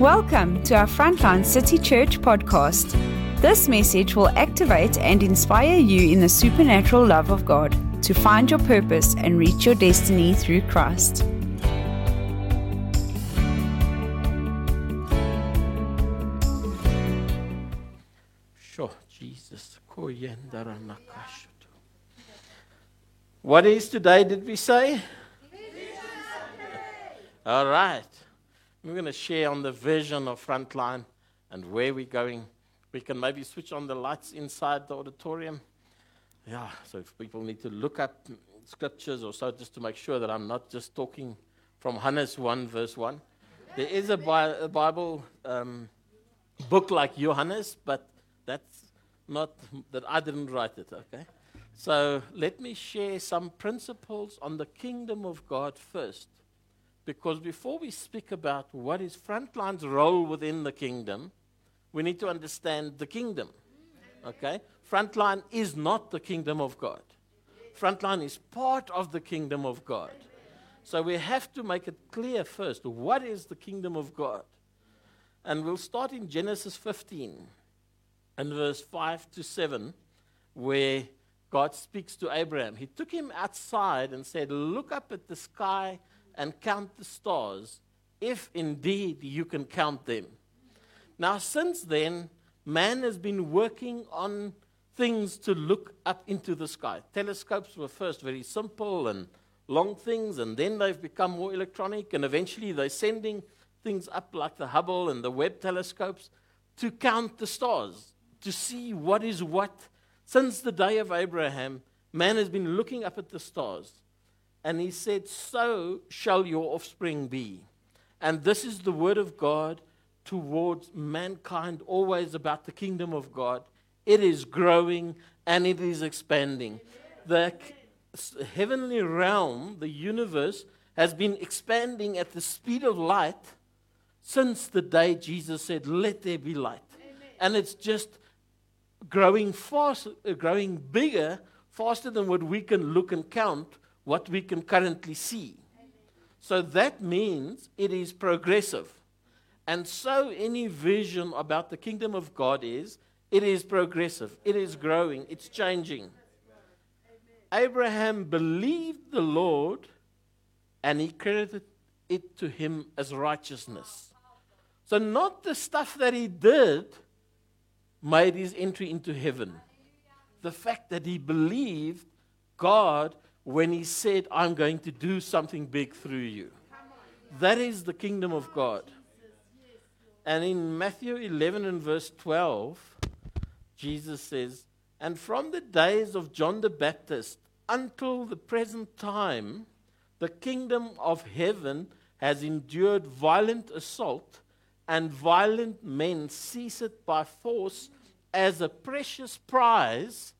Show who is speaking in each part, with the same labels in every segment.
Speaker 1: Welcome to our Frontline City Church podcast. This message will activate and inspire you in the supernatural love of God to find your purpose and reach your destiny through Christ.
Speaker 2: Sure, Jesus. What is today, did we say? All right. We're going to share on the vision of Frontline and where we're going. We can maybe switch on the lights inside the auditorium. Yeah, so if people need to look up scriptures or so, just to make sure that I'm not just talking from Hannes 1, verse 1. There is a, Bi- a Bible um, book like Johannes, but that's not that I didn't write it, okay? So let me share some principles on the kingdom of God first. Because before we speak about what is Frontline's role within the kingdom, we need to understand the kingdom. Okay? Frontline is not the kingdom of God. Frontline is part of the kingdom of God. So we have to make it clear first what is the kingdom of God? And we'll start in Genesis 15 and verse 5 to 7, where God speaks to Abraham. He took him outside and said, Look up at the sky and count the stars, if indeed you can count them. Now, since then, man has been working on things to look up into the sky. Telescopes were first very simple and long things, and then they've become more electronic, and eventually they're sending things up like the Hubble and the Webb telescopes to count the stars, to see what is what. Since the day of Abraham, man has been looking up at the stars and he said, So shall your offspring be. And this is the word of God towards mankind, always about the kingdom of God. It is growing and it is expanding. The heavenly realm, the universe, has been expanding at the speed of light since the day Jesus said, Let there be light. Amen. And it's just growing fast, growing bigger, faster than what we can look and count what we can currently see. So that means it is progressive. And so any vision about the kingdom of God is it is progressive, it is growing, it's changing. Abraham believed the Lord and he credited it to him as righteousness. So, not the stuff that he did made his entry into heaven. The fact that he believed God when he said, I'm going to do something big through you. That is the kingdom of God. And in Matthew 11 and verse 12, Jesus says, And from the days of John the Baptist until the present time, the kingdom of heaven has endured violent assault, and violent men seize it by force as a precious prize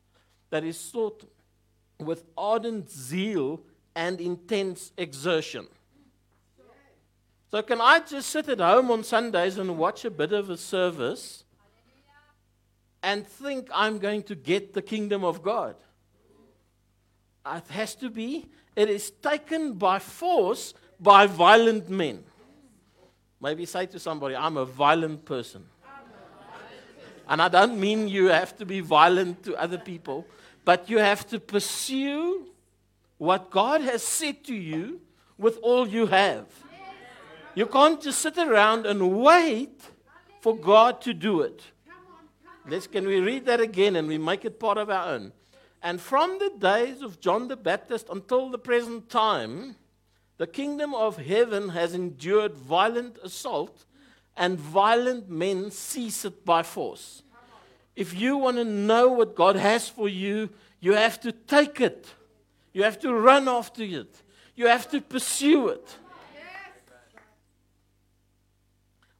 Speaker 2: that is sought with ardent zeal and intense exertion. So, can I just sit at home on Sundays and watch a bit of a service and think I'm going to get the kingdom of God? Uh, it has to be. It is taken by force by violent men. Maybe say to somebody, I'm a violent person. And I don't mean you have to be violent to other people, but you have to pursue what God has said to you with all you have. You can't just sit around and wait for God to do it. Let's, can we read that again and we make it part of our own? And from the days of John the Baptist until the present time, the kingdom of heaven has endured violent assault, and violent men seize it by force. If you want to know what God has for you, you have to take it. You have to run after it. You have to pursue it.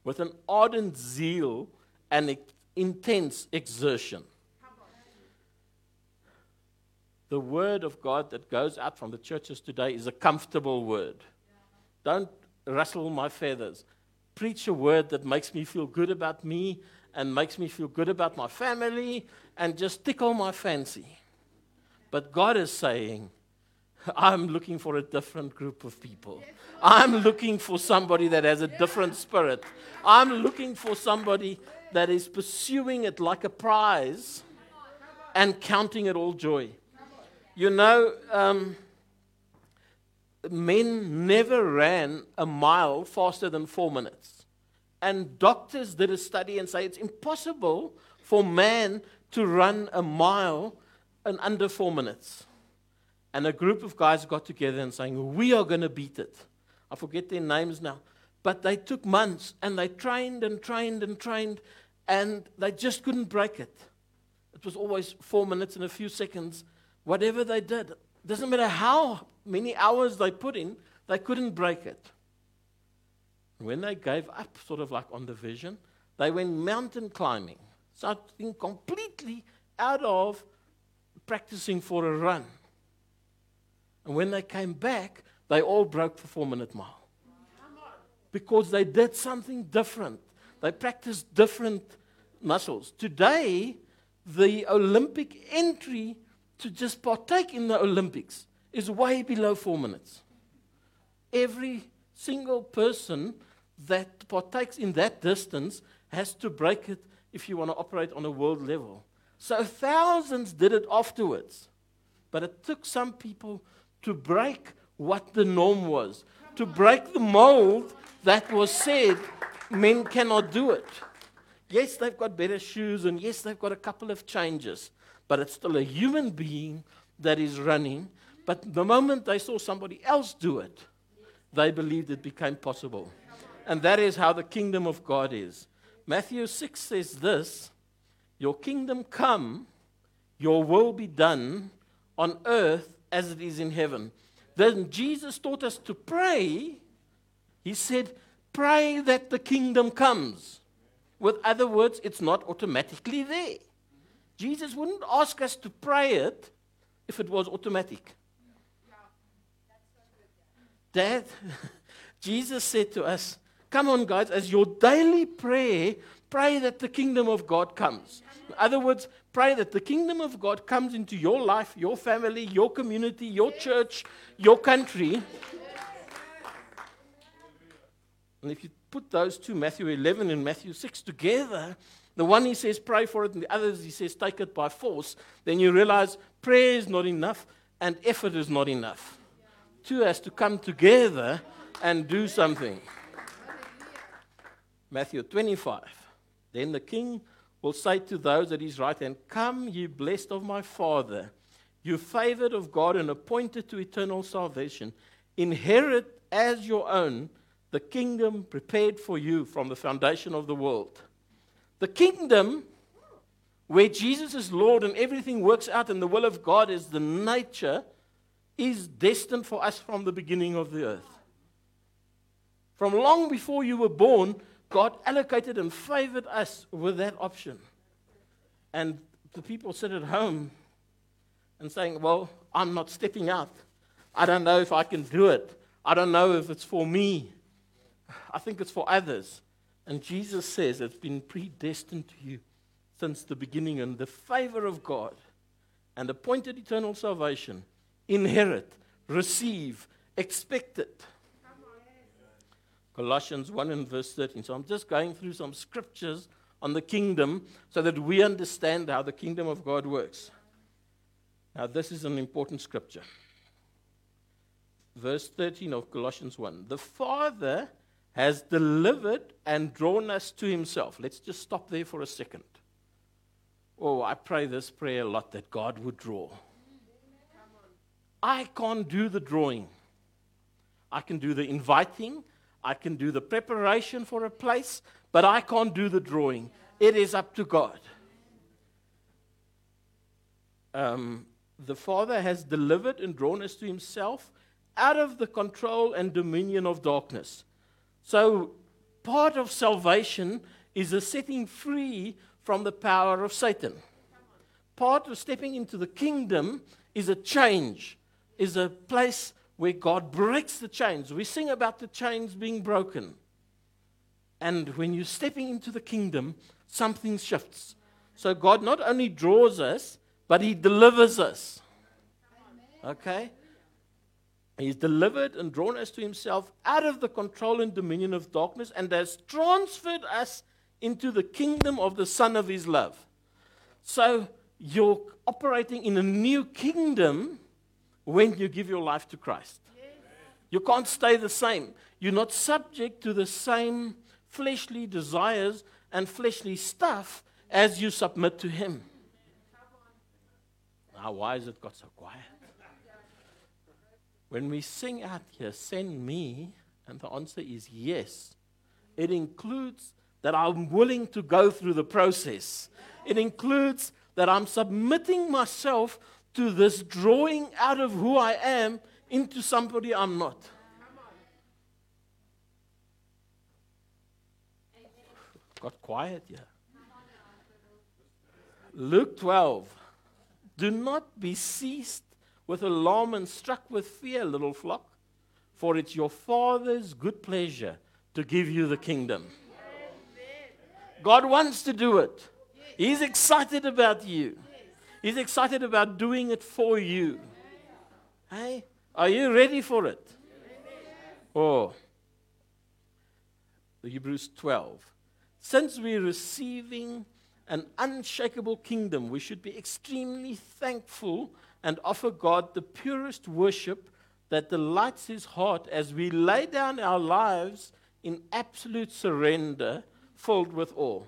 Speaker 2: With an ardent zeal and intense exertion. The word of God that goes out from the churches today is a comfortable word. Don't rustle my feathers. Preach a word that makes me feel good about me and makes me feel good about my family and just tickle my fancy. But God is saying, I'm looking for a different group of people. I'm looking for somebody that has a different spirit. I'm looking for somebody that is pursuing it like a prize and counting it all joy. You know, um, men never ran a mile faster than four minutes. And doctors did a study and say it's impossible for man to run a mile in under four minutes. And a group of guys got together and saying, We are going to beat it. I forget their names now. But they took months and they trained and trained and trained and they just couldn't break it. It was always four minutes and a few seconds. Whatever they did, doesn't matter how many hours they put in, they couldn't break it. When they gave up, sort of like on the vision, they went mountain climbing, something completely out of practicing for a run. And when they came back, they all broke the four minute mile. Because they did something different. They practiced different muscles. Today, the Olympic entry to just partake in the Olympics is way below four minutes. Every single person that partakes in that distance has to break it if you want to operate on a world level. So thousands did it afterwards. But it took some people to break what the norm was, to break the mold that was said men cannot do it. Yes, they've got better shoes, and yes, they've got a couple of changes, but it's still a human being that is running. But the moment they saw somebody else do it, they believed it became possible. And that is how the kingdom of God is. Matthew 6 says this Your kingdom come, your will be done on earth as it is in heaven. Then Jesus taught us to pray. He said, Pray that the kingdom comes. With other words, it's not automatically there. Jesus wouldn't ask us to pray it if it was automatic. Dad, Jesus said to us, Come on, guys, as your daily prayer, pray that the kingdom of God comes. In other words, pray that the kingdom of God comes into your life, your family, your community, your church, your country. And if you put those two, Matthew 11 and Matthew 6, together, the one he says pray for it, and the others he says take it by force, then you realize prayer is not enough and effort is not enough. Two has to come together and do something. Matthew 25. Then the king will say to those at his right hand, Come, ye blessed of my Father, you favored of God and appointed to eternal salvation, inherit as your own the kingdom prepared for you from the foundation of the world. The kingdom where Jesus is Lord and everything works out and the will of God is the nature is destined for us from the beginning of the earth. From long before you were born, God allocated and favored us with that option. And the people sit at home and saying, Well, I'm not stepping out. I don't know if I can do it. I don't know if it's for me. I think it's for others. And Jesus says it's been predestined to you since the beginning, and the favor of God and appointed eternal salvation, inherit, receive, expect it. Colossians 1 and verse 13. So I'm just going through some scriptures on the kingdom so that we understand how the kingdom of God works. Now, this is an important scripture. Verse 13 of Colossians 1. The Father has delivered and drawn us to himself. Let's just stop there for a second. Oh, I pray this prayer a lot that God would draw. I can't do the drawing. I can do the inviting, I can do the preparation for a place, but I can't do the drawing. It is up to God. Um, the Father has delivered and drawn us to Himself out of the control and dominion of darkness. So, part of salvation is a setting free from the power of Satan. Part of stepping into the kingdom is a change, is a place where God breaks the chains. We sing about the chains being broken. And when you're stepping into the kingdom, something shifts. So God not only draws us, but He delivers us. Okay? He's delivered and drawn us to himself out of the control and dominion of darkness and has transferred us into the kingdom of the Son of his love. So you're operating in a new kingdom when you give your life to Christ. You can't stay the same. You're not subject to the same fleshly desires and fleshly stuff as you submit to Him. Now, why has it got so quiet? When we sing out here, send me, and the answer is yes, it includes that I'm willing to go through the process. It includes that I'm submitting myself to this drawing out of who I am into somebody I'm not. Got quiet yeah. Luke 12. Do not be seized with alarm and struck with fear, little flock, for it's your Father's good pleasure to give you the kingdom. God wants to do it. He's excited about you. He's excited about doing it for you. Hey, are you ready for it? Oh, Hebrews 12. Since we're receiving an unshakable kingdom, we should be extremely thankful and offer God the purest worship that delights his heart as we lay down our lives in absolute surrender, filled with awe.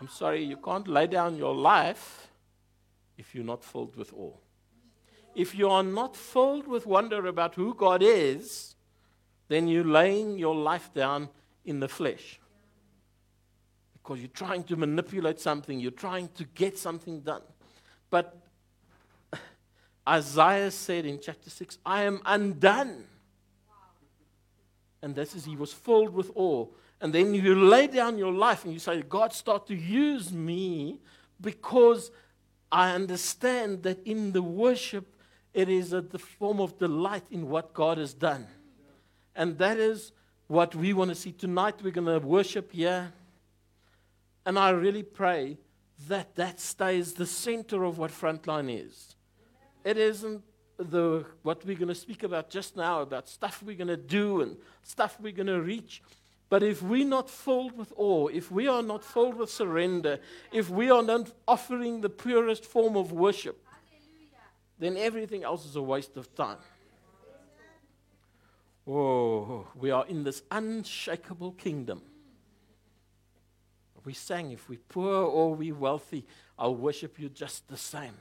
Speaker 2: I'm sorry, you can't lay down your life if you're not filled with awe. If you are not filled with wonder about who God is, then you're laying your life down in the flesh. Because you're trying to manipulate something, you're trying to get something done. But Isaiah said in chapter 6, I am undone. And this is, he was filled with awe. And then you lay down your life and you say, God, start to use me because I understand that in the worship, it is a the form of delight in what God has done. And that is what we want to see. Tonight, we're going to worship here. And I really pray that that stays the center of what Frontline is. It isn't the, what we're going to speak about just now, about stuff we're going to do and stuff we're going to reach. But if we're not filled with awe, if we are not filled with surrender, if we are not offering the purest form of worship, then everything else is a waste of time. Oh, we are in this unshakable kingdom. We sang, if we're poor or we're wealthy, I'll worship you just the same.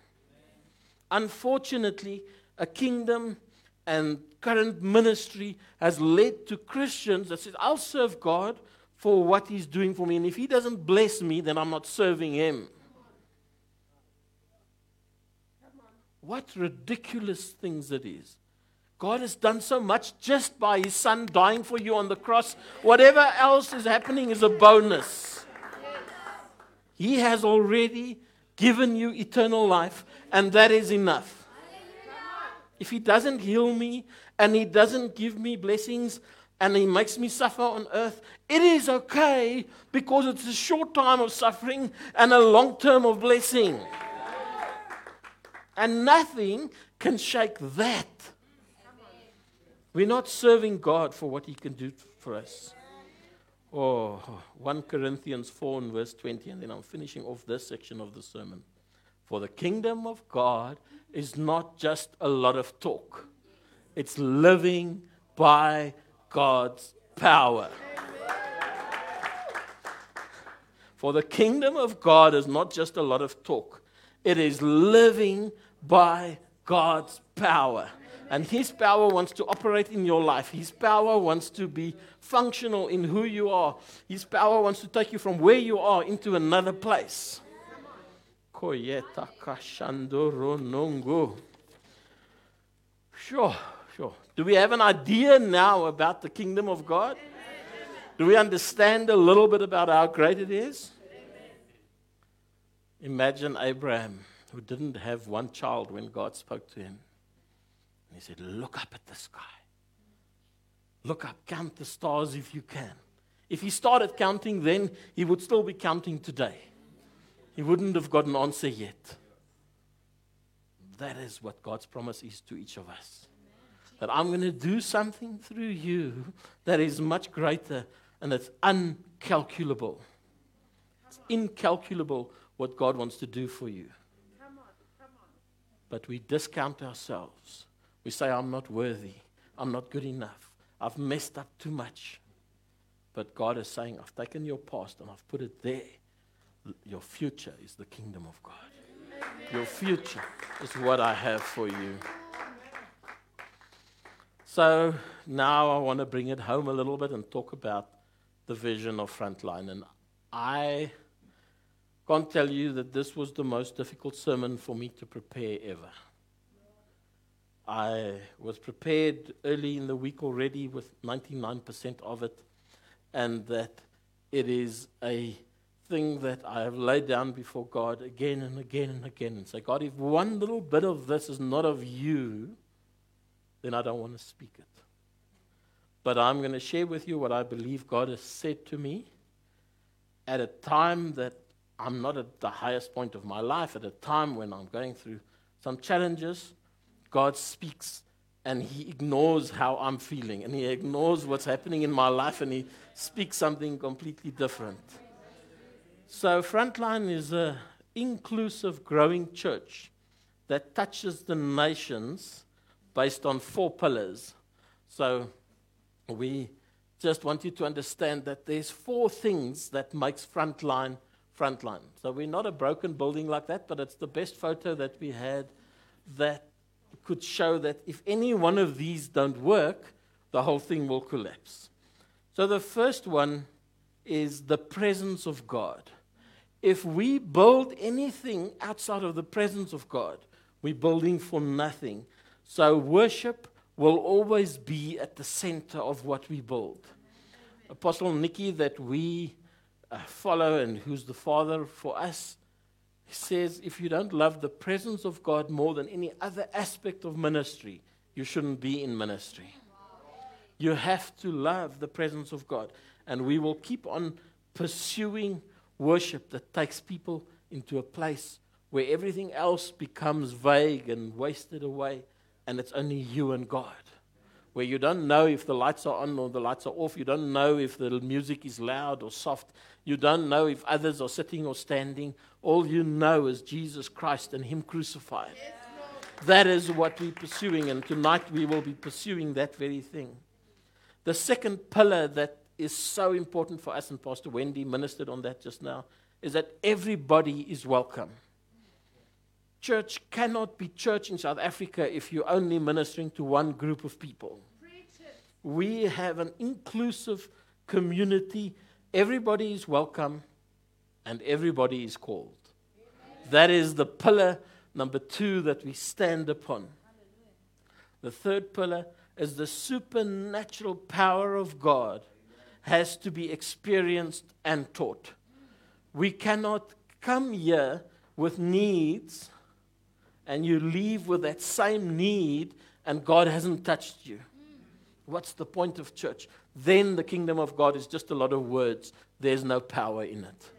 Speaker 2: Unfortunately, a kingdom and current ministry has led to Christians that says, I'll serve God for what He's doing for me. And if He doesn't bless me, then I'm not serving Him. What ridiculous things it is. God has done so much just by His Son dying for you on the cross. Whatever else is happening is a bonus. He has already given you eternal life, and that is enough. If He doesn't heal me and He doesn't give me blessings and He makes me suffer on earth, it is okay because it's a short time of suffering and a long term of blessing. And nothing can shake that. We're not serving God for what He can do for us. Oh, 1 Corinthians 4 and verse 20, and then I'm finishing off this section of the sermon. For the kingdom of God is not just a lot of talk, it's living by God's power. For the kingdom of God is not just a lot of talk, it is living by God's power. And His power wants to operate in your life. His power wants to be functional in who you are. His power wants to take you from where you are into another place. Sure, sure. Do we have an idea now about the kingdom of God? Do we understand a little bit about how great it is? Imagine Abraham, who didn't have one child when God spoke to him. And he said, Look up at the sky. Look up, count the stars if you can. If he started counting then, he would still be counting today. He wouldn't have got an answer yet. that is what God's promise is to each of us. That I'm going to do something through you that is much greater and that's uncalculable. It's incalculable what God wants to do for you. But we discount ourselves. We say, I'm not worthy. I'm not good enough. I've messed up too much. But God is saying, I've taken your past and I've put it there. Your future is the kingdom of God. Your future is what I have for you. So now I want to bring it home a little bit and talk about the vision of Frontline. And I can't tell you that this was the most difficult sermon for me to prepare ever. I was prepared early in the week already with 99% of it, and that it is a thing that I have laid down before God again and again and again and say, God, if one little bit of this is not of you, then I don't want to speak it. But I'm going to share with you what I believe God has said to me at a time that I'm not at the highest point of my life, at a time when I'm going through some challenges. God speaks and He ignores how I'm feeling and He ignores what's happening in my life and He speaks something completely different. So, Frontline is an inclusive, growing church that touches the nations based on four pillars. So, we just want you to understand that there's four things that makes Frontline Frontline. So, we're not a broken building like that, but it's the best photo that we had that could show that if any one of these don't work, the whole thing will collapse. So, the first one is the presence of God if we build anything outside of the presence of God, we're building for nothing. So worship will always be at the center of what we build. Apostle Nicky, that we uh, follow and who's the father for us, says if you don't love the presence of God more than any other aspect of ministry, you shouldn't be in ministry. You have to love the presence of God. And we will keep on pursuing worship that takes people into a place where everything else becomes vague and wasted away, and it's only you and God. Where you don't know if the lights are on or the lights are off. You don't know if the music is loud or soft. You don't know if others are sitting or standing. All you know is Jesus Christ and Him crucified. That is what we're pursuing, and tonight we will be pursuing that very thing. The second pillar that is so important for us, and Pastor Wendy ministered on that just now, is that everybody is welcome. Church cannot be church in South Africa if you're only ministering to one group of people. We have an inclusive community. Everybody is welcome and everybody is called. That is the pillar number two that we stand upon. The third pillar is the supernatural power of God has to be experienced and taught. We cannot come here with needs and you leave with that same need and God hasn't touched you. What's the point of church? Then the kingdom of God is just a lot of words, there's no power in it.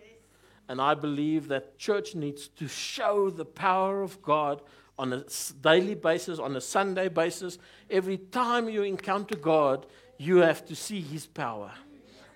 Speaker 2: And I believe that church needs to show the power of God on a daily basis, on a Sunday basis. Every time you encounter God, you have to see his power.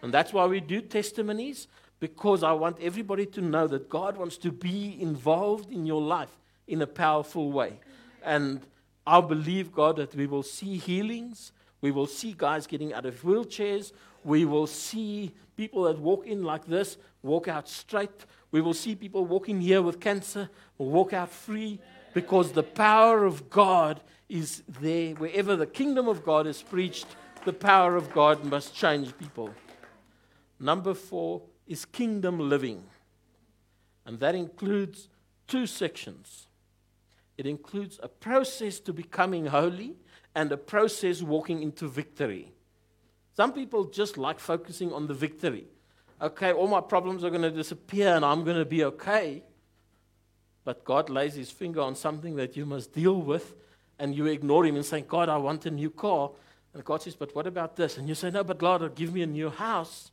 Speaker 2: And that's why we do testimonies, because I want everybody to know that God wants to be involved in your life in a powerful way. And I believe, God, that we will see healings. We will see guys getting out of wheelchairs. We will see people that walk in like this walk out straight. We will see people walking here with cancer walk out free because the power of God is there. Wherever the kingdom of God is preached, the power of God must change people. Number four is kingdom living. And that includes two sections it includes a process to becoming holy and a process walking into victory. Some people just like focusing on the victory. Okay, all my problems are going to disappear and I'm going to be okay. But God lays his finger on something that you must deal with, and you ignore him and say, God, I want a new car. And God says, But what about this? And you say, No, but Lord, give me a new house.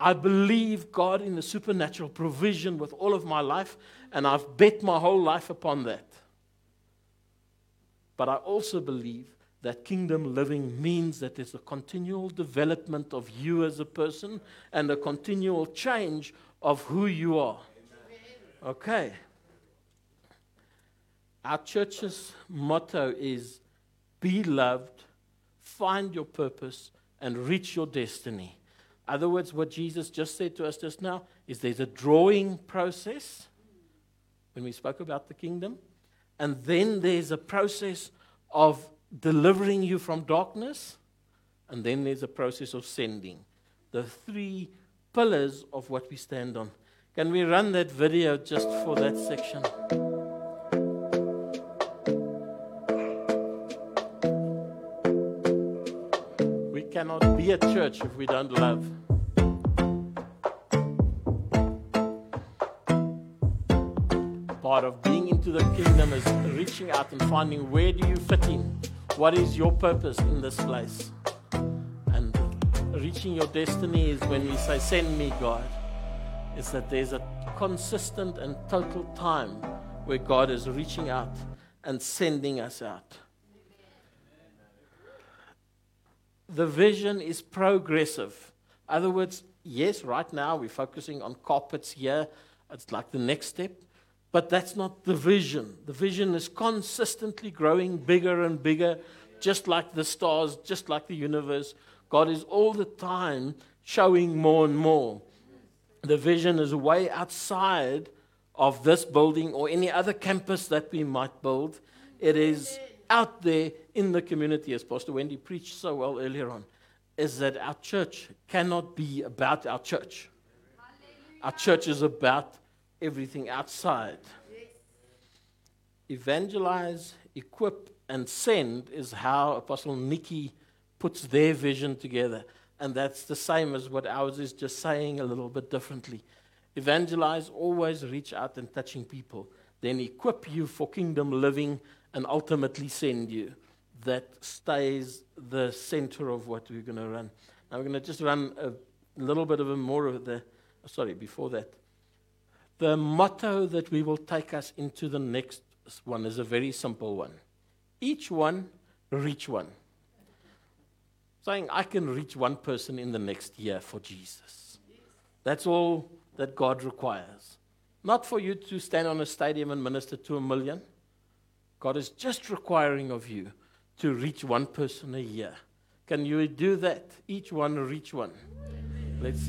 Speaker 2: I believe God in the supernatural provision with all of my life, and I've bet my whole life upon that. But I also believe that kingdom living means that there's a continual development of you as a person and a continual change of who you are. Okay. Our church's motto is be loved, find your purpose, and reach your destiny. Other words, what Jesus just said to us just now is there's a drawing process when we spoke about the kingdom, and then there's a process of delivering you from darkness, and then there's a process of sending. The three pillars of what we stand on. Can we run that video just for that section? Be a church if we don't love. Part of being into the kingdom is reaching out and finding where do you fit in? What is your purpose in this place? And reaching your destiny is when we say, Send me, God. Is that there's a consistent and total time where God is reaching out and sending us out. The vision is progressive. In other words, yes, right now we're focusing on carpets here. It's like the next step. But that's not the vision. The vision is consistently growing bigger and bigger, just like the stars, just like the universe. God is all the time showing more and more. The vision is way outside of this building or any other campus that we might build. It is out there in the community, as Pastor Wendy preached so well earlier on, is that our church cannot be about our church. Our church is about everything outside. Evangelize, equip, and send is how Apostle Nikki puts their vision together. And that's the same as what ours is, just saying a little bit differently. Evangelize, always reach out and touching people. Then equip you for kingdom living and ultimately send you. That stays the center of what we're going to run. Now we're going to just run a little bit of a more of the, sorry, before that. The motto that we will take us into the next one is a very simple one. Each one, reach one. Saying, I can reach one person in the next year for Jesus. That's all that God requires. Not for you to stand on a stadium and minister to a million. God is just requiring of you to reach one person a year. Can you do that? Each one reach one. Let's.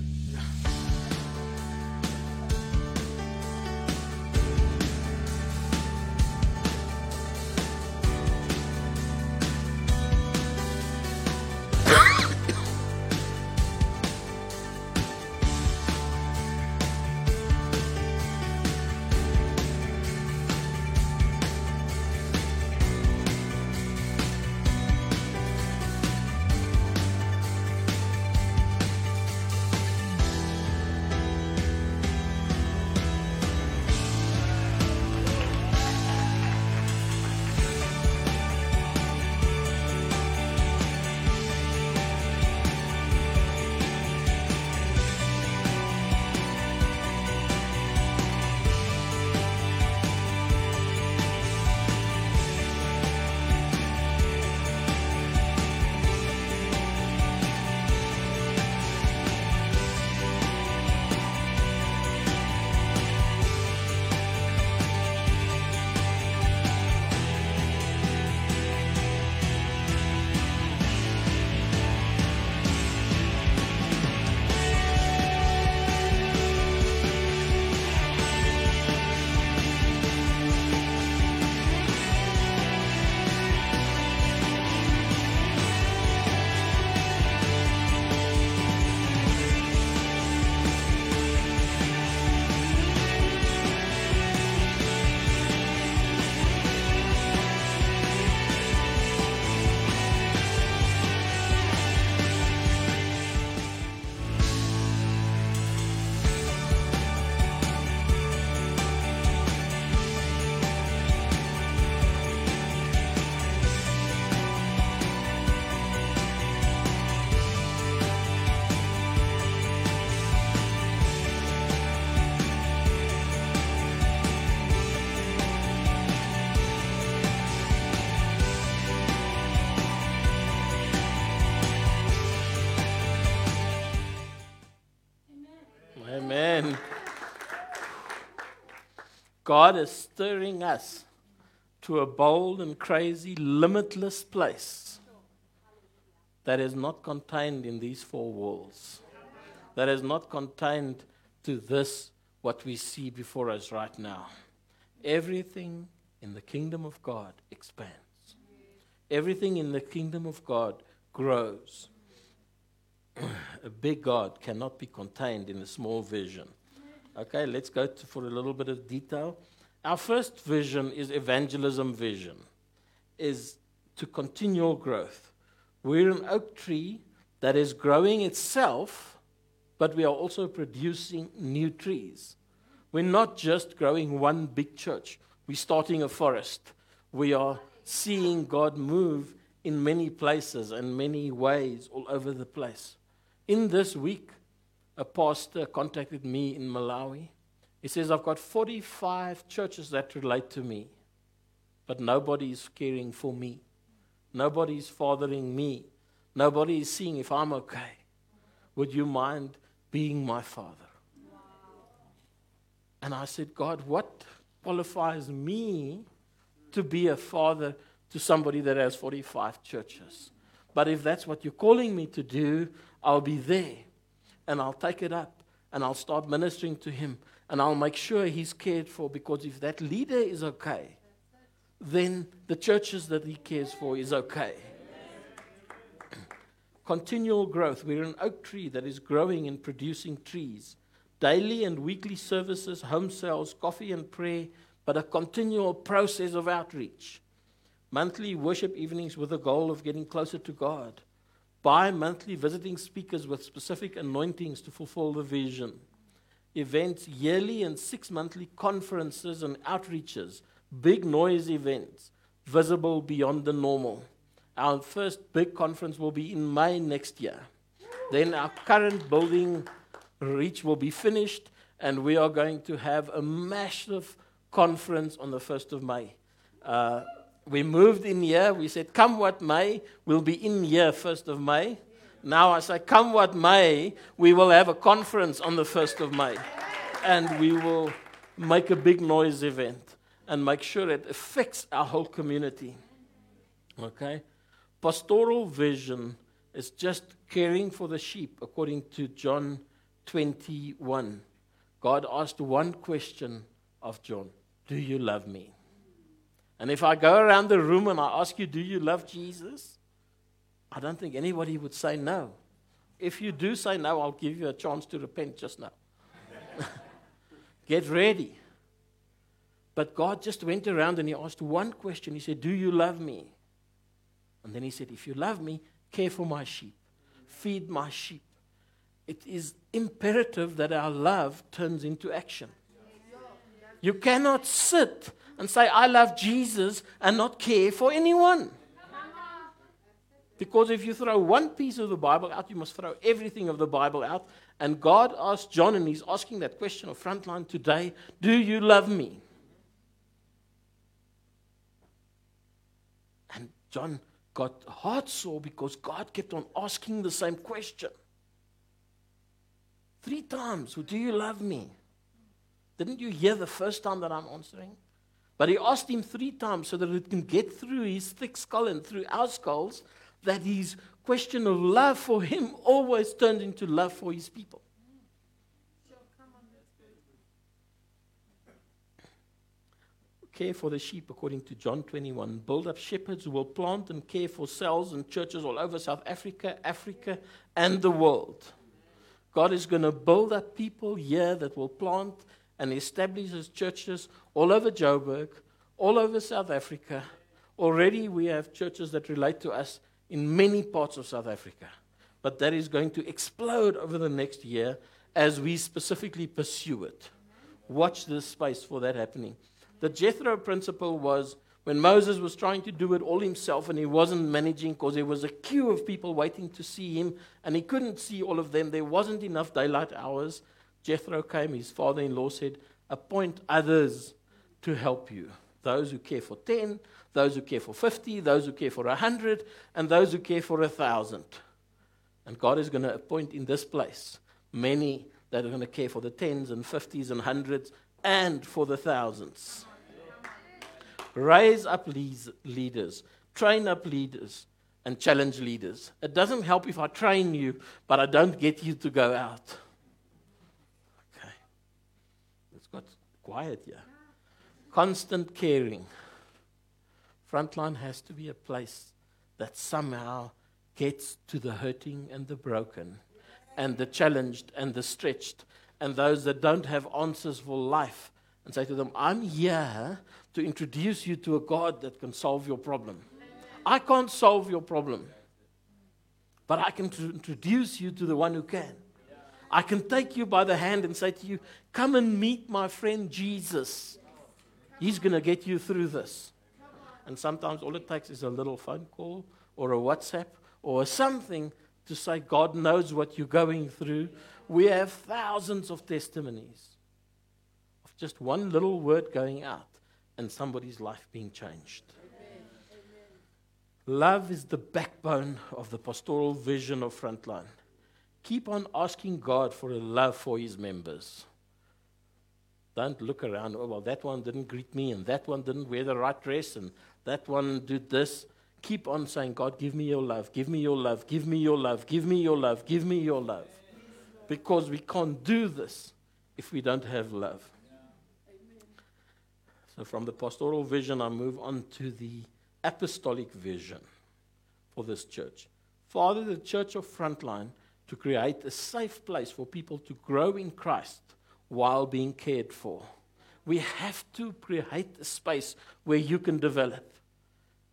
Speaker 2: God is stirring us to a bold and crazy, limitless place that is not contained in these four walls, that is not contained to this, what we see before us right now. Everything in the kingdom of God expands, everything in the kingdom of God grows. a big God cannot be contained in a small vision. Okay, let's go to, for a little bit of detail. Our first vision is evangelism vision, is to continual growth. We're an oak tree that is growing itself, but we are also producing new trees. We're not just growing one big church. We're starting a forest. We are seeing God move in many places and many ways all over the place. In this week, a pastor contacted me in Malawi. He says, I've got 45 churches that relate to me, but nobody is caring for me. Nobody is fathering me. Nobody is seeing if I'm okay. Would you mind being my father? And I said, God, what qualifies me to be a father to somebody that has 45 churches? But if that's what you're calling me to do, I'll be there and I'll take it up and I'll start ministering to him and I'll make sure he's cared for because if that leader is okay, then the churches that he cares for is okay. Continual growth. We're an oak tree that is growing and producing trees. Daily and weekly services, home cells, coffee and prayer, but a continual process of outreach. Monthly worship evenings with the goal of getting closer to God bi monthly visiting speakers with specific anointings to fulfill the vision, events yearly and six monthly conferences and outreaches, big noise events, visible beyond the normal. Our first big conference will be in May next year. Then our current building reach will be finished, and we are going to have a massive conference on the 1st of May. Uh, we moved in here. We said, come what may, we'll be in here 1st of May. Now I say, come what may, we will have a conference on the 1st of May. And we will make a big noise event and make sure it affects our whole community. Okay? Pastoral vision is just caring for the sheep, according to John 21. God asked one question of John Do you love me? And if I go around the room and I ask you, Do you love Jesus? I don't think anybody would say no. If you do say no, I'll give you a chance to repent just now. Get ready. But God just went around and He asked one question. He said, Do you love me? And then He said, If you love me, care for my sheep, feed my sheep. It is imperative that our love turns into action. You cannot sit and say, I love Jesus and not care for anyone. Because if you throw one piece of the Bible out, you must throw everything of the Bible out. And God asked John, and he's asking that question of Frontline today Do you love me? And John got heart sore because God kept on asking the same question. Three times, Do you love me? Didn't you hear the first time that I'm answering? But he asked him three times so that it can get through his thick skull and through our skulls that his question of love for him always turned into love for his people. Care for the sheep, according to John 21. Build up shepherds who will plant and care for cells and churches all over South Africa, Africa, and the world. God is going to build up people here that will plant and establishes churches all over Joburg, all over South Africa. Already we have churches that relate to us in many parts of South Africa. But that is going to explode over the next year as we specifically pursue it. Watch this space for that happening. The Jethro principle was when Moses was trying to do it all himself and he wasn't managing because there was a queue of people waiting to see him and he couldn't see all of them. There wasn't enough daylight hours. Jethro came, his father in law said, Appoint others to help you. Those who care for 10, those who care for 50, those who care for 100, and those who care for 1,000. And God is going to appoint in this place many that are going to care for the 10s and 50s and 100s and for the thousands. Raise up leaders, train up leaders, and challenge leaders. It doesn't help if I train you, but I don't get you to go out. Okay. It's quiet here. Constant caring. Frontline has to be a place that somehow gets to the hurting and the broken, and the challenged and the stretched, and those that don't have answers for life, and say to them, I'm here to introduce you to a God that can solve your problem. I can't solve your problem, but I can introduce you to the one who can. I can take you by the hand and say to you, Come and meet my friend Jesus. He's going to get you through this. And sometimes all it takes is a little phone call or a WhatsApp or something to say, God knows what you're going through. We have thousands of testimonies of just one little word going out and somebody's life being changed. Love is the backbone of the pastoral vision of Frontline. Keep on asking God for a love for his members. Don't look around, oh, well, that one didn't greet me, and that one didn't wear the right dress, and that one did this. Keep on saying, God, give me your love, give me your love, give me your love, give me your love, give me your love. Because we can't do this if we don't have love. So, from the pastoral vision, I move on to the apostolic vision for this church. Father, the church of Frontline to create a safe place for people to grow in Christ while being cared for. We have to create a space where you can develop.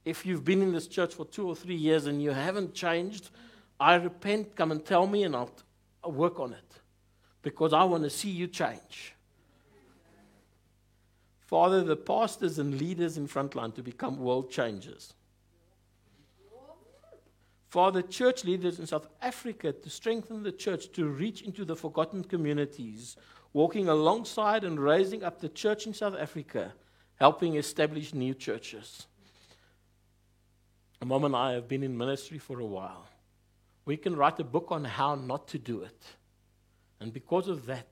Speaker 2: If you've been in this church for two or three years and you haven't changed, I repent, come and tell me, and I'll, I'll work on it because I want to see you change. Father, the pastors and leaders in frontline to become world changers. Father, church leaders in South Africa to strengthen the church to reach into the forgotten communities, walking alongside and raising up the church in South Africa, helping establish new churches. Mom and I have been in ministry for a while. We can write a book on how not to do it. And because of that,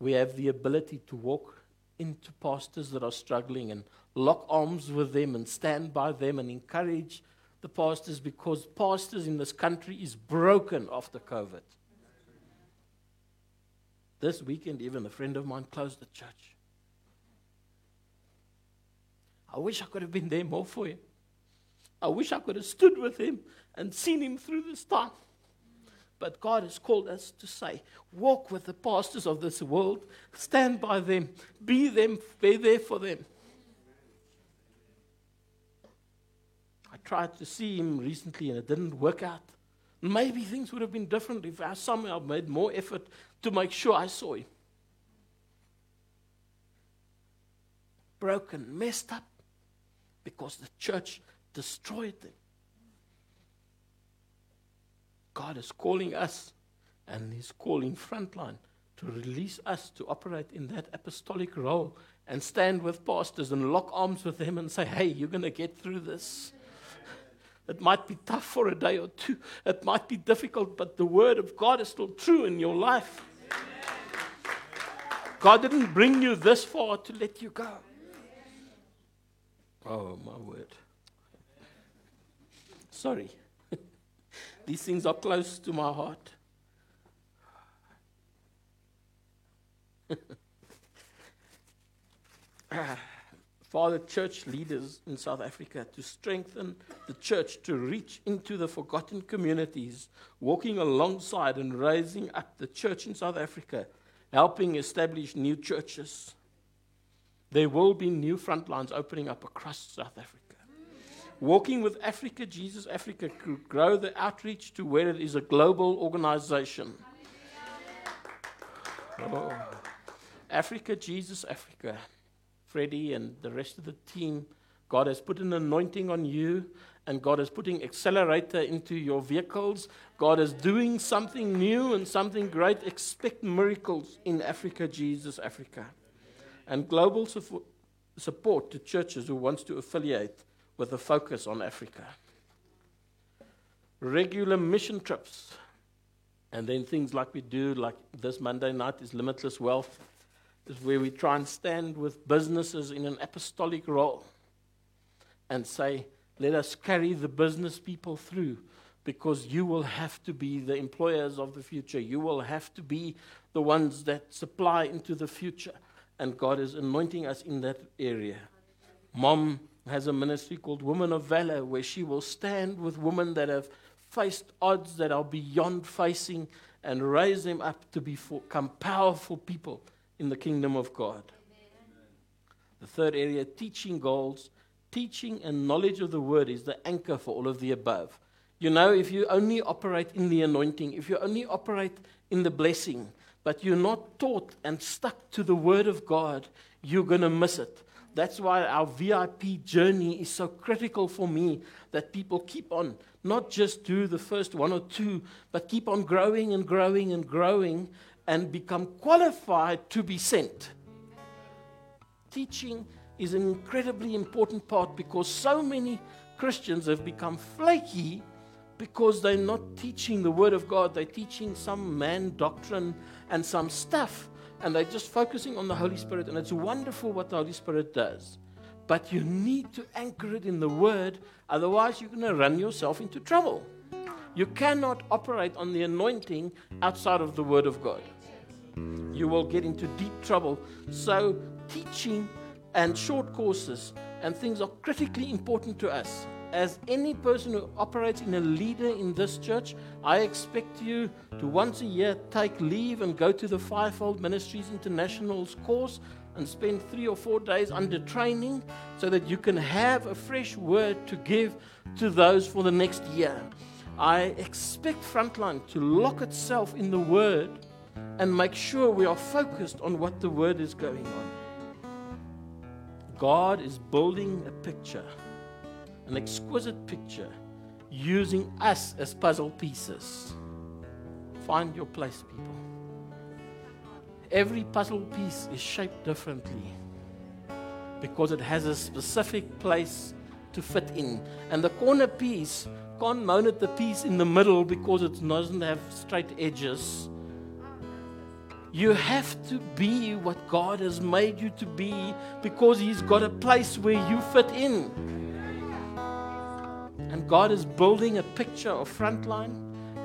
Speaker 2: we have the ability to walk into pastors that are struggling and lock arms with them and stand by them and encourage the pastors because pastors in this country is broken after COVID. This weekend, even a friend of mine closed the church. I wish I could have been there more for him. I wish I could have stood with him and seen him through this time. But God has called us to say, walk with the pastors of this world, stand by them, be them, be there for them. Tried to see him recently and it didn't work out. Maybe things would have been different if I somehow made more effort to make sure I saw him. Broken, messed up, because the church destroyed them. God is calling us and He's calling Frontline to release us to operate in that apostolic role and stand with pastors and lock arms with them and say, hey, you're going to get through this. It might be tough for a day or two. It might be difficult, but the word of God is still true in your life. God didn't bring you this far to let you go. Oh, my word. Sorry. These things are close to my heart. Father, church leaders in South Africa to strengthen the church to reach into the forgotten communities, walking alongside and raising up the church in South Africa, helping establish new churches. There will be new front lines opening up across South Africa. Walking with Africa, Jesus Africa, could grow the outreach to where it is a global organization. Oh. Africa, Jesus Africa. Freddie and the rest of the team, God has put an anointing on you, and God is putting accelerator into your vehicles. God is doing something new and something great. Expect miracles in Africa, Jesus Africa. And global support to churches who wants to affiliate with a focus on Africa. Regular mission trips. And then things like we do, like this Monday night is Limitless Wealth. Is where we try and stand with businesses in an apostolic role and say, let us carry the business people through because you will have to be the employers of the future. You will have to be the ones that supply into the future. And God is anointing us in that area. Mom has a ministry called Women of Valor where she will stand with women that have faced odds that are beyond facing and raise them up to become powerful people in the kingdom of God. The third area, teaching goals. Teaching and knowledge of the word is the anchor for all of the above. You know, if you only operate in the anointing, if you only operate in the blessing, but you're not taught and stuck to the word of God, you're going to miss it. That's why our VIP journey is so critical for me that people keep on, not just do the first one or two, but keep on growing and growing and growing and become qualified to be sent. Teaching is an incredibly important part because so many Christians have become flaky because they're not teaching the Word of God. They're teaching some man doctrine and some stuff, and they're just focusing on the Holy Spirit. And it's wonderful what the Holy Spirit does. But you need to anchor it in the Word, otherwise, you're going to run yourself into trouble. You cannot operate on the anointing outside of the Word of God. You will get into deep trouble. So, teaching and short courses and things are critically important to us. As any person who operates in a leader in this church, I expect you to once a year take leave and go to the Fivefold Ministries International's course and spend three or four days under training so that you can have a fresh word to give to those for the next year. I expect Frontline to lock itself in the Word and make sure we are focused on what the Word is going on. God is building a picture, an exquisite picture, using us as puzzle pieces. Find your place, people. Every puzzle piece is shaped differently because it has a specific place to fit in. And the corner piece can't mount the piece in the middle because it doesn't have straight edges you have to be what God has made you to be because He's got a place where you fit in. And God is building a picture of Frontline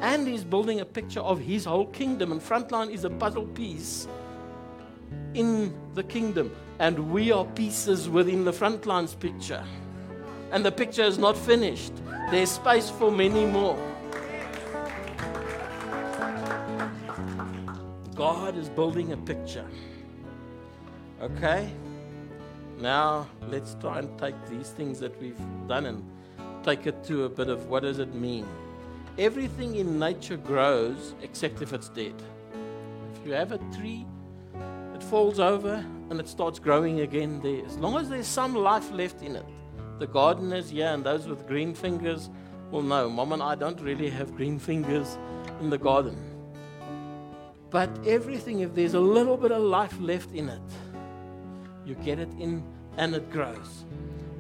Speaker 2: and He's building a picture of His whole kingdom. And Frontline is a puzzle piece in the kingdom. And we are pieces within the Frontline's picture. And the picture is not finished, there's space for many more. God is building a picture. Okay? Now, let's try and take these things that we've done and take it to a bit of what does it mean? Everything in nature grows except if it's dead. If you have a tree, it falls over and it starts growing again there. As long as there's some life left in it. The gardeners here and those with green fingers will know. Mom and I don't really have green fingers in the garden. But everything, if there's a little bit of life left in it, you get it in and it grows.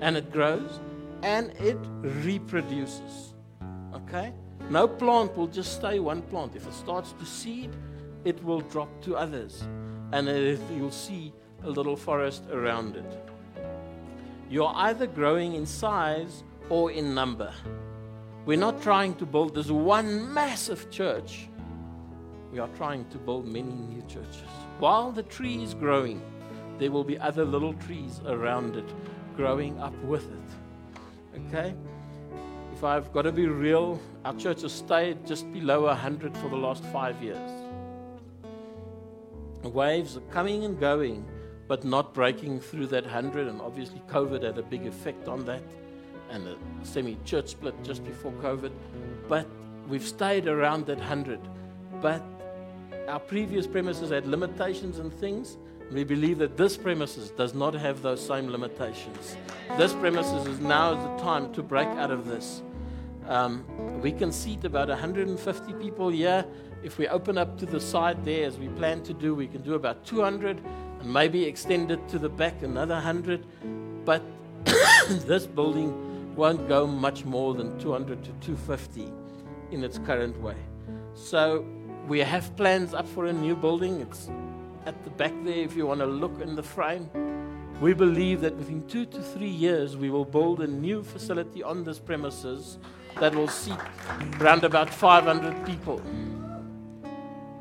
Speaker 2: And it grows and it reproduces. Okay? No plant will just stay one plant. If it starts to seed, it will drop to others. And you'll see a little forest around it. You're either growing in size or in number. We're not trying to build this one massive church we are trying to build many new churches. While the tree is growing, there will be other little trees around it growing up with it. Okay? If I've got to be real, our church has stayed just below 100 for the last five years. Waves are coming and going, but not breaking through that 100. And obviously, COVID had a big effect on that, and a semi church split just before COVID. But we've stayed around that 100. But our previous premises had limitations and things. We believe that this premises does not have those same limitations. This premises is now the time to break out of this. Um, we can seat about 150 people here. If we open up to the side there, as we plan to do, we can do about 200 and maybe extend it to the back another 100. But this building won't go much more than 200 to 250 in its current way. So we have plans up for a new building. It's at the back there if you want to look in the frame. We believe that within two to three years, we will build a new facility on this premises that will seat around about 500 people.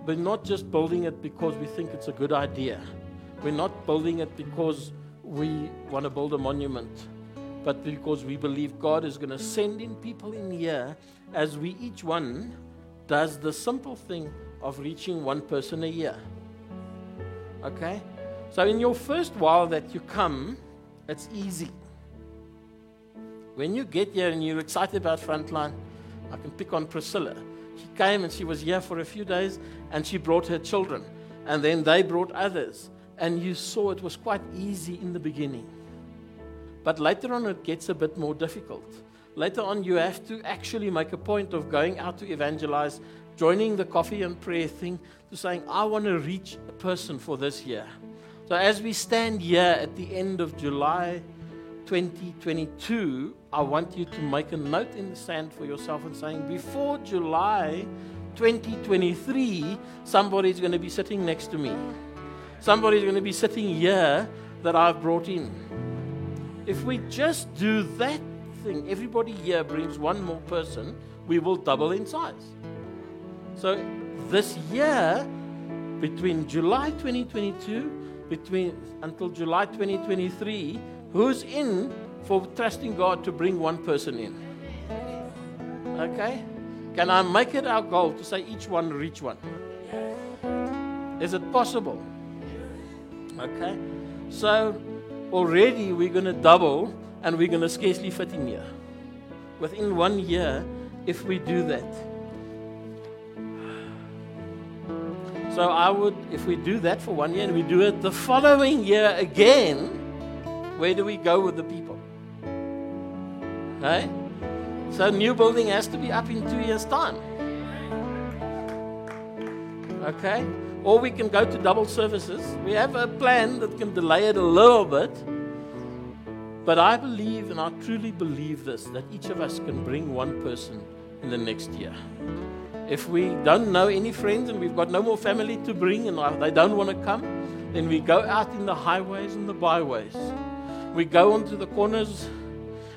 Speaker 2: We're not just building it because we think it's a good idea. We're not building it because we want to build a monument, but because we believe God is going to send in people in here as we each one does the simple thing of reaching one person a year. Okay? So, in your first while that you come, it's easy. When you get here and you're excited about Frontline, I can pick on Priscilla. She came and she was here for a few days and she brought her children. And then they brought others. And you saw it was quite easy in the beginning. But later on, it gets a bit more difficult. Later on, you have to actually make a point of going out to evangelize, joining the coffee and prayer thing, to saying, I want to reach a person for this year. So, as we stand here at the end of July 2022, I want you to make a note in the sand for yourself and saying, before July 2023, somebody's going to be sitting next to me. Somebody's going to be sitting here that I've brought in. If we just do that thing, everybody here brings one more person, we will double in size. So this year, between July 2022 between until July 2023, who's in for trusting God to bring one person in? Okay? Can I make it our goal to say each one reach one? Is it possible? Okay? So already we're going to double and we're going to scarcely fit in here. Within one year, if we do that. So I would, if we do that for one year and we do it the following year again, where do we go with the people? Right? So new building has to be up in two years' time. Okay? Or we can go to double services. We have a plan that can delay it a little bit. But I believe, and I truly believe this, that each of us can bring one person in the next year. If we don't know any friends and we've got no more family to bring and uh, they don't want to come, then we go out in the highways and the byways. We go onto the corners.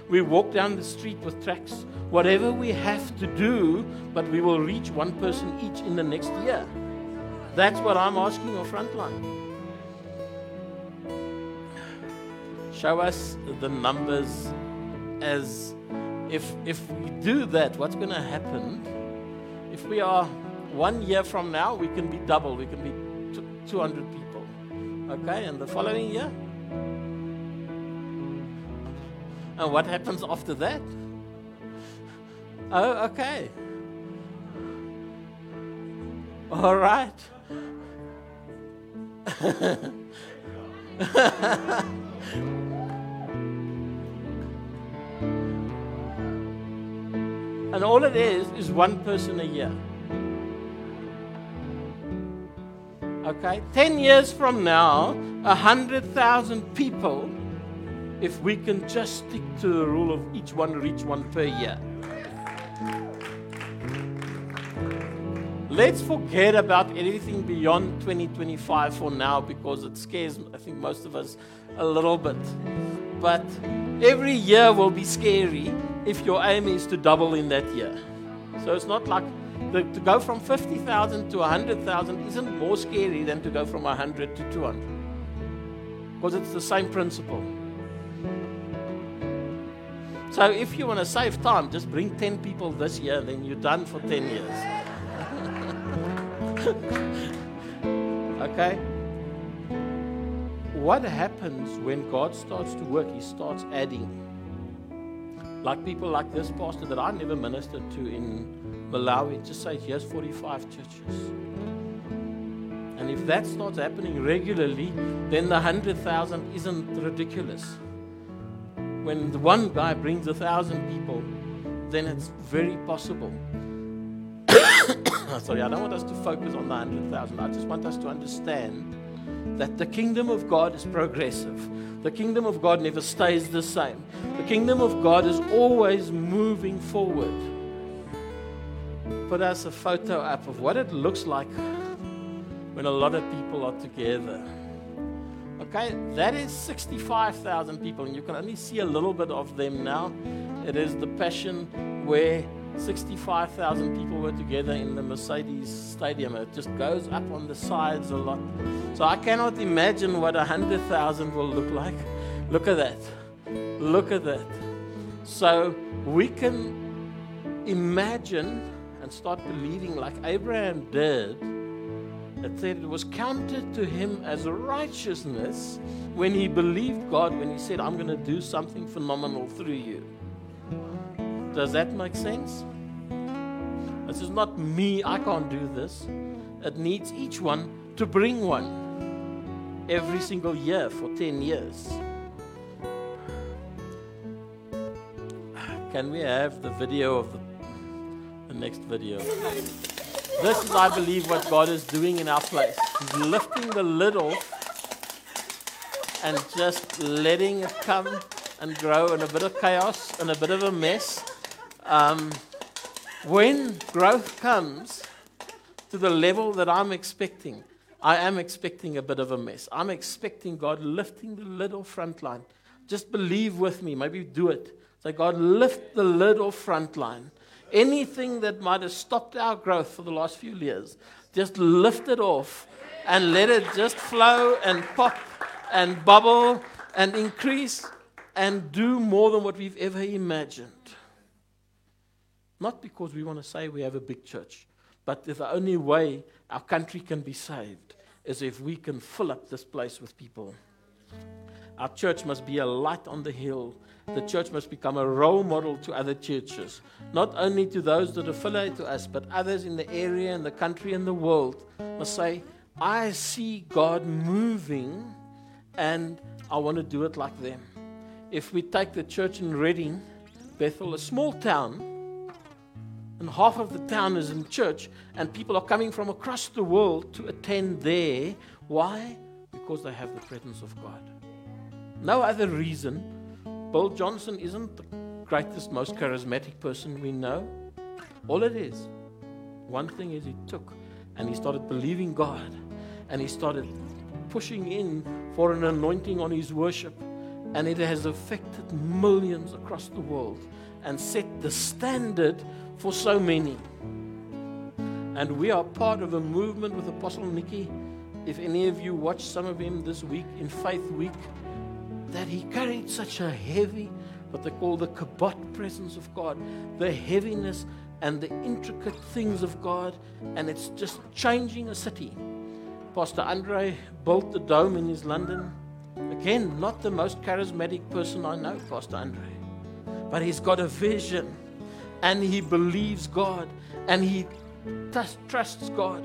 Speaker 2: We walk down the street with tracks. Whatever we have to do, but we will reach one person each in the next year. That's what I'm asking of Frontline. Show us the numbers as if if we do that, what's going to happen? If we are one year from now, we can be double. We can be 200 people. Okay, and the following year? And what happens after that? Oh, okay. All right. And all it is is one person a year. Okay? 10 years from now, 100,000 people, if we can just stick to the rule of each one reach one per year. Let's forget about anything beyond 2025 for now because it scares, I think, most of us a little bit. But every year will be scary if your aim is to double in that year. So it's not like the, to go from 50,000 to 100,000 isn't more scary than to go from 100 to 200. Because it's the same principle. So if you want to save time, just bring 10 people this year, then you're done for 10 years. okay? What happens when God starts to work? He starts adding like people like this pastor that I never ministered to in Malawi, just say, here's 45 churches. And if that starts happening regularly, then the 100,000 isn't ridiculous. When the one guy brings a thousand people, then it's very possible. Sorry, I don't want us to focus on the 100,000. I just want us to understand that the kingdom of God is progressive. The kingdom of God never stays the same. The kingdom of God is always moving forward. Put us a photo up of what it looks like when a lot of people are together. Okay, that is 65,000 people, and you can only see a little bit of them now. It is the Passion where 65,000 people were together in the Mercedes Stadium. It just goes up on the sides a lot. So I cannot imagine what 100,000 will look like. Look at that. Look at that. So we can imagine and start believing like Abraham did. It said it was counted to him as righteousness when he believed God, when he said, I'm going to do something phenomenal through you. Does that make sense? This is not me, I can't do this. It needs each one to bring one every single year for 10 years. Can we have the video of the, the next video? This is, I believe, what God is doing in our place. He's lifting the lid off and just letting it come and grow in a bit of chaos and a bit of a mess. Um, when growth comes to the level that I'm expecting, I am expecting a bit of a mess. I'm expecting God lifting the lid off frontline. Just believe with me. Maybe do it. Say, God, lift the lid off frontline. Anything that might have stopped our growth for the last few years, just lift it off and let it just flow and pop and bubble and increase and do more than what we've ever imagined. Not because we want to say we have a big church, but the only way our country can be saved is if we can fill up this place with people. Our church must be a light on the hill. The church must become a role model to other churches, not only to those that affiliate to us, but others in the area and the country and the world must say, I see God moving and I want to do it like them. If we take the church in Redding, Bethel, a small town, and half of the town is in church, and people are coming from across the world to attend there. Why? Because they have the presence of God. No other reason. Bill Johnson isn't the greatest, most charismatic person we know. All it is, one thing is he took and he started believing God and he started pushing in for an anointing on his worship. And it has affected millions across the world and set the standard for so many. And we are part of a movement with Apostle Nicky. If any of you watched some of him this week in Faith Week, that he carried such a heavy, what they call the kabod presence of God, the heaviness and the intricate things of God, and it's just changing a city. Pastor Andre built the dome in East London. Again, not the most charismatic person I know, Pastor Andre, but he's got a vision and he believes God and he t- trusts God.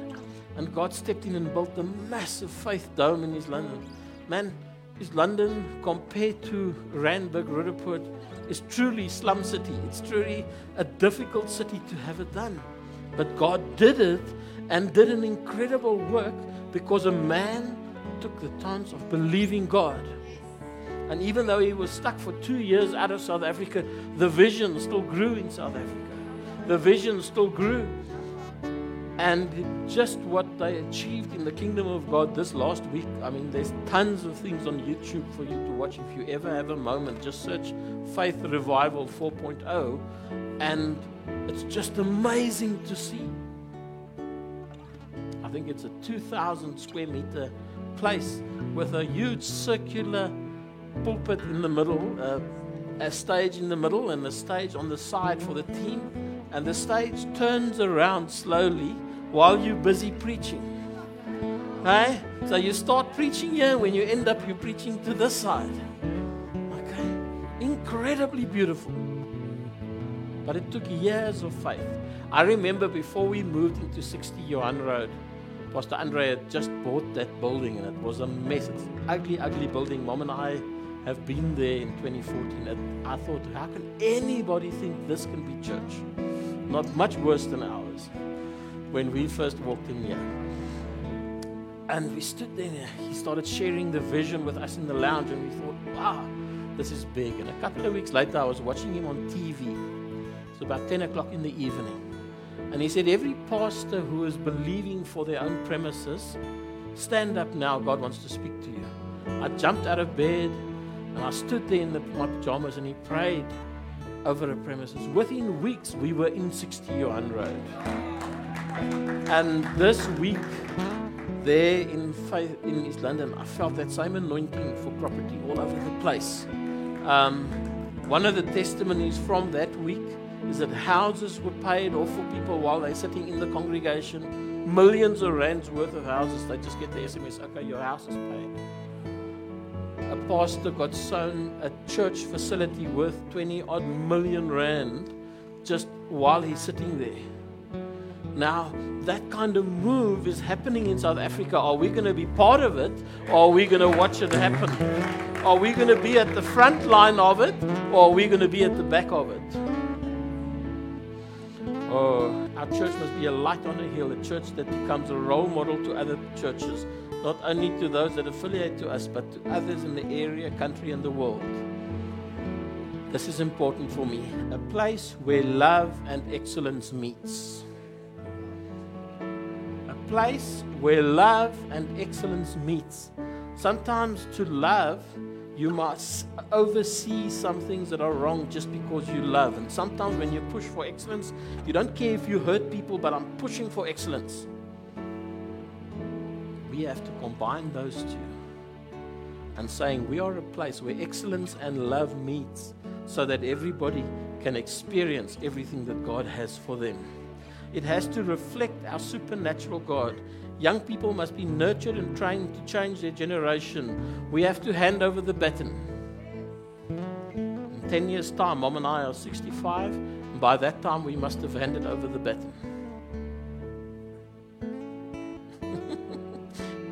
Speaker 2: And God stepped in and built a massive faith dome in East London. Man, East London compared to Randburg, Roodepoort, is truly slum city. It's truly a difficult city to have it done. But God did it and did an incredible work because a man took the chance of believing God. And even though he was stuck for two years out of South Africa, the vision still grew in South Africa. The vision still grew. And just what they achieved in the kingdom of God this last week, I mean, there's tons of things on YouTube for you to watch. If you ever have a moment, just search Faith Revival 4.0, and it's just amazing to see. I think it's a 2,000 square meter place with a huge circular pulpit in the middle, a stage in the middle, and a stage on the side for the team. And the stage turns around slowly while you're busy preaching. Okay? So you start preaching here, when you end up, you're preaching to this side. Okay? Incredibly beautiful. But it took years of faith. I remember before we moved into 60 Johan Road, Pastor Andre had just bought that building and it was a mess. It's an ugly, ugly building. Mom and I have been there in 2014. And I thought, how can anybody think this can be church? Not much worse than ours when we first walked in here. And we stood there, he started sharing the vision with us in the lounge, and we thought, wow, this is big. And a couple of weeks later, I was watching him on TV. It's about 10 o'clock in the evening. And he said, Every pastor who is believing for their own premises, stand up now. God wants to speak to you. I jumped out of bed and I stood there in the, my pajamas and he prayed over a premises. Within weeks, we were in 60 Johan Road. And this week, there in, Faith, in East London, I felt that same anointing for property all over the place. Um, one of the testimonies from that week is that houses were paid off for people while they're sitting in the congregation. Millions of rands worth of houses. They just get the SMS, okay, your house is paid. A pastor got sown a church facility worth 20 odd million rand just while he's sitting there. Now, that kind of move is happening in South Africa. Are we going to be part of it or are we going to watch it happen? Are we going to be at the front line of it or are we going to be at the back of it? Oh, our church must be a light on a hill, a church that becomes a role model to other churches, not only to those that affiliate to us, but to others in the area, country, and the world. This is important for me. A place where love and excellence meets. A place where love and excellence meets. Sometimes to love you must oversee some things that are wrong just because you love. And sometimes when you push for excellence, you don't care if you hurt people, but I'm pushing for excellence. We have to combine those two and saying we are a place where excellence and love meets so that everybody can experience everything that God has for them. It has to reflect our supernatural God. Young people must be nurtured and trained to change their generation. We have to hand over the baton. In 10 years' time, mom and I are 65, and by that time, we must have handed over the baton.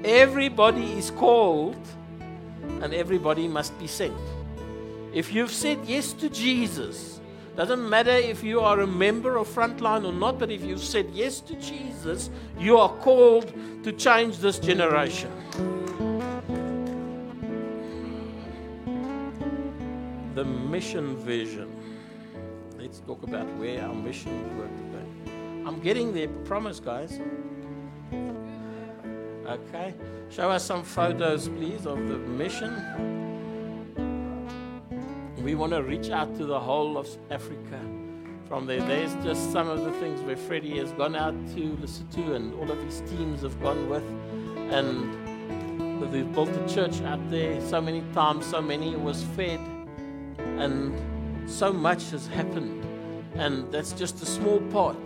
Speaker 2: everybody is called, and everybody must be sent. If you've said yes to Jesus, doesn't matter if you are a member of Frontline or not, but if you've said yes to Jesus, you are called to change this generation. The mission vision. Let's talk about where our mission work today. I'm getting there, promise, guys. Okay, show us some photos, please, of the mission we want to reach out to the whole of Africa. From there, there's just some of the things where Freddie has gone out to Lesotho and all of his teams have gone with. And they've built a church out there so many times, so many was fed. And so much has happened. And that's just a small part.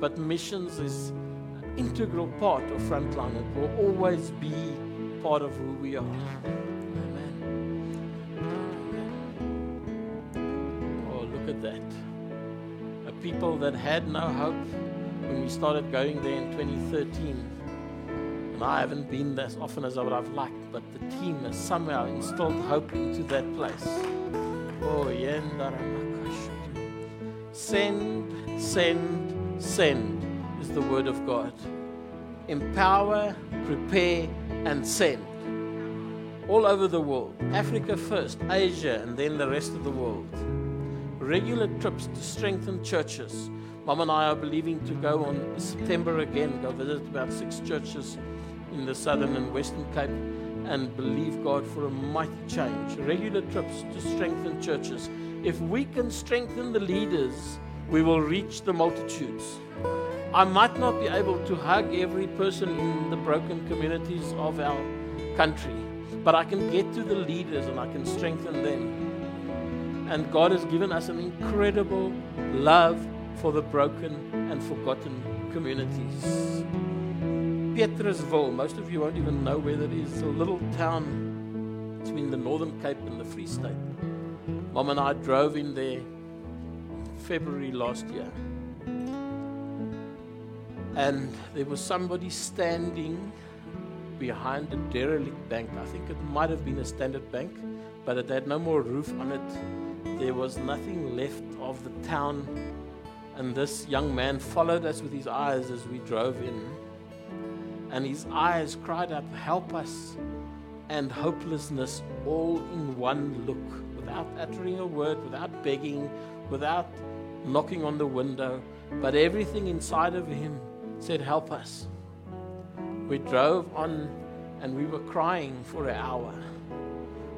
Speaker 2: But missions is an integral part of Frontline. It will always be part of who we are. Amen. Oh, look at that. A people that had no hope when we started going there in 2013. And I haven't been there as often as I would have liked, but the team has somehow instilled hope into that place. Send, send, send is the word of God. Empower, prepare, and send. All over the world. Africa first, Asia, and then the rest of the world regular trips to strengthen churches. Mom and I are believing to go on September again, go visit about six churches in the southern and western Cape and believe God for a mighty change. Regular trips to strengthen churches. If we can strengthen the leaders, we will reach the multitudes. I might not be able to hug every person in the broken communities of our country, but I can get to the leaders and I can strengthen them. And God has given us an incredible love for the broken and forgotten communities. Petrusville, most of you won't even know where that is, a little town between the Northern Cape and the Free State. Mom and I drove in there February last year. And there was somebody standing behind a derelict bank. I think it might have been a standard bank, but it had no more roof on it there was nothing left of the town. And this young man followed us with his eyes as we drove in. And his eyes cried out, Help us, and hopelessness all in one look, without uttering a word, without begging, without knocking on the window. But everything inside of him said, Help us. We drove on and we were crying for an hour.